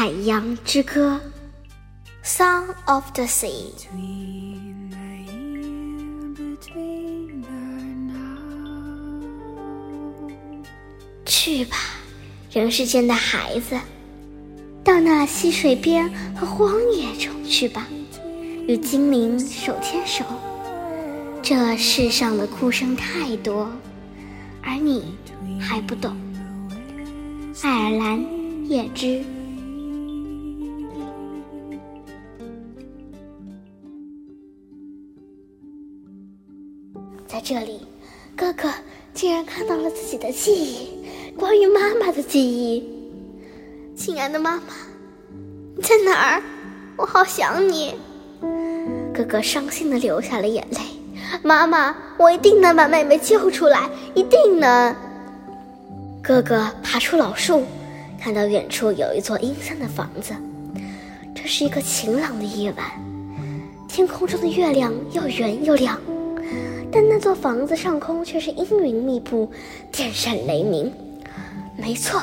海洋之歌》，Song of the Sea。去吧，人世间的孩子，到那溪水边和荒野中去吧，与精灵手牵手。这世上的哭声太多，而你还不懂。爱尔兰叶芝，这里，哥哥竟然看到了自己的记忆，关于妈妈的记忆。亲爱的妈妈，你在哪儿？我好想你。哥哥伤心的流下了眼泪。妈妈，我一定能把妹妹救出来，一定能。哥哥爬出老树，看到远处有一座阴森的房子。这是一个晴朗的夜晚，天空中的月亮又圆又亮，但那座房子上空却是阴云密布，电闪雷鸣。没错，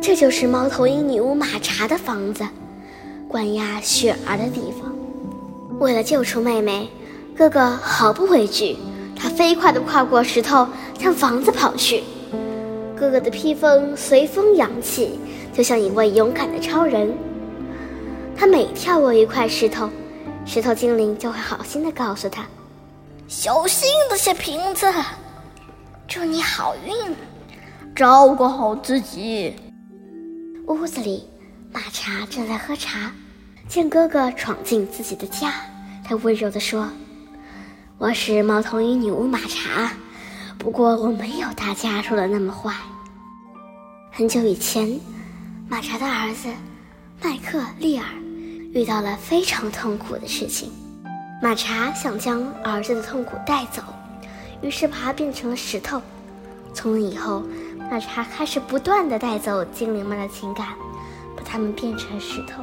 这就是猫头鹰女巫马查的房子，关押雪儿的地方。为了救出妹妹，哥哥毫不畏惧，他飞快地跨过石头，向房子跑去。哥哥的披风随风扬起，就像一位勇敢的超人。他每跳过一块石头，石头精灵就会好心的告诉他：“小心这些瓶子，祝你好运，照顾好自己。”屋子里，马查正在喝茶，见哥哥闯进自己的家，他温柔地说：“我是猫头鹰女巫马查。”不过我没有大家说的那么坏。很久以前，马查的儿子麦克利尔遇到了非常痛苦的事情。马查想将儿子的痛苦带走，于是把它变成了石头。从那以后，马查开始不断的带走精灵们的情感，把它们变成石头。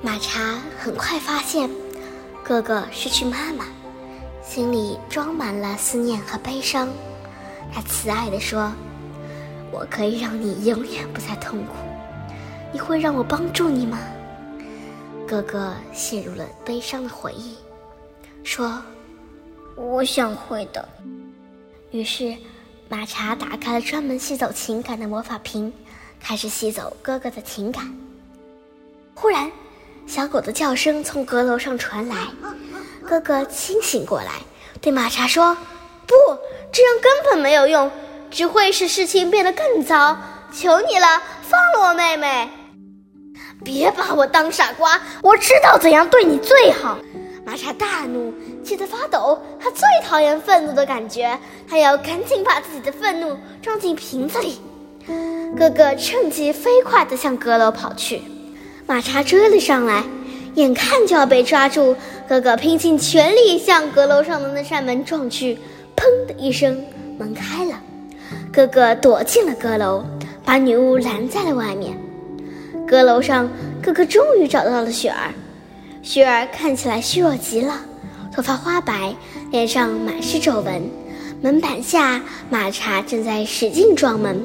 马查很快发现，哥哥失去妈妈。心里装满了思念和悲伤，他慈爱地说：“我可以让你永远不再痛苦，你会让我帮助你吗？”哥哥陷入了悲伤的回忆，说：“我想会的。”于是，马查打开了专门吸走情感的魔法瓶，开始吸走哥哥的情感。忽然，小狗的叫声从阁楼上传来。哥哥清醒过来，对马查说：“不，这样根本没有用，只会使事情变得更糟。求你了，放了我妹妹！别把我当傻瓜，我知道怎样对你最好。”马查大怒，气得发抖。他最讨厌愤怒的感觉，他要赶紧把自己的愤怒装进瓶子里。哥哥趁机飞快地向阁楼跑去，马查追了上来。眼看就要被抓住，哥哥拼尽全力向阁楼上的那扇门撞去，砰的一声，门开了，哥哥躲进了阁楼，把女巫拦在了外面。阁楼上，哥哥终于找到了雪儿。雪儿看起来虚弱极了，头发花白，脸上满是皱纹。门板下，马查正在使劲撞门，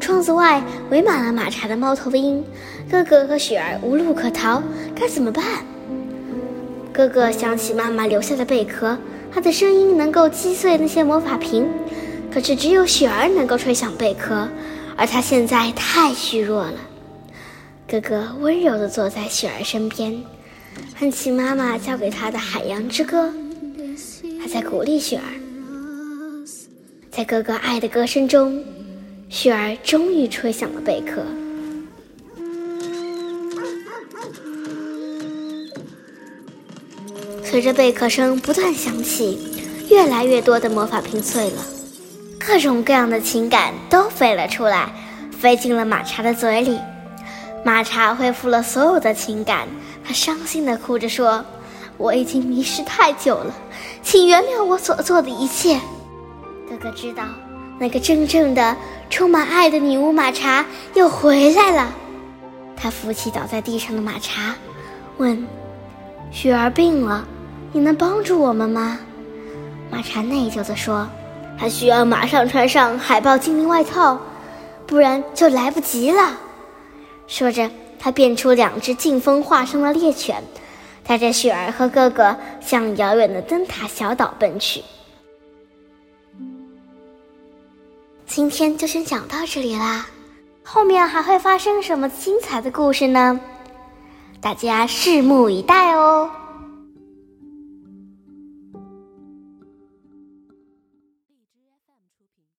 窗子外围满了马查的猫头鹰。哥哥和雪儿无路可逃，该怎么办？哥哥想起妈妈留下的贝壳，他的声音能够击碎那些魔法瓶，可是只有雪儿能够吹响贝壳，而他现在太虚弱了。哥哥温柔地坐在雪儿身边，哼起妈妈教给他的《海洋之歌》，他在鼓励雪儿。在哥哥爱的歌声中，雪儿终于吹响了贝壳。随着贝壳声不断响起，越来越多的魔法瓶碎了，各种各样的情感都飞了出来，飞进了马茶的嘴里。马查恢复了所有的情感，他伤心地哭着说：“我已经迷失太久了，请原谅我所做的一切。”哥哥知道，那个真正的充满爱的女巫马查又回来了。他扶起倒在地上的马查，问：“雪儿病了？”你能帮助我们吗？马查内疚地说：“他需要马上穿上海豹精灵外套，不然就来不及了。”说着，他变出两只劲风化生的猎犬，带着雪儿和哥哥向遥远的灯塔小岛奔去。今天就先讲到这里啦，后面还会发生什么精彩的故事呢？大家拭目以待哦。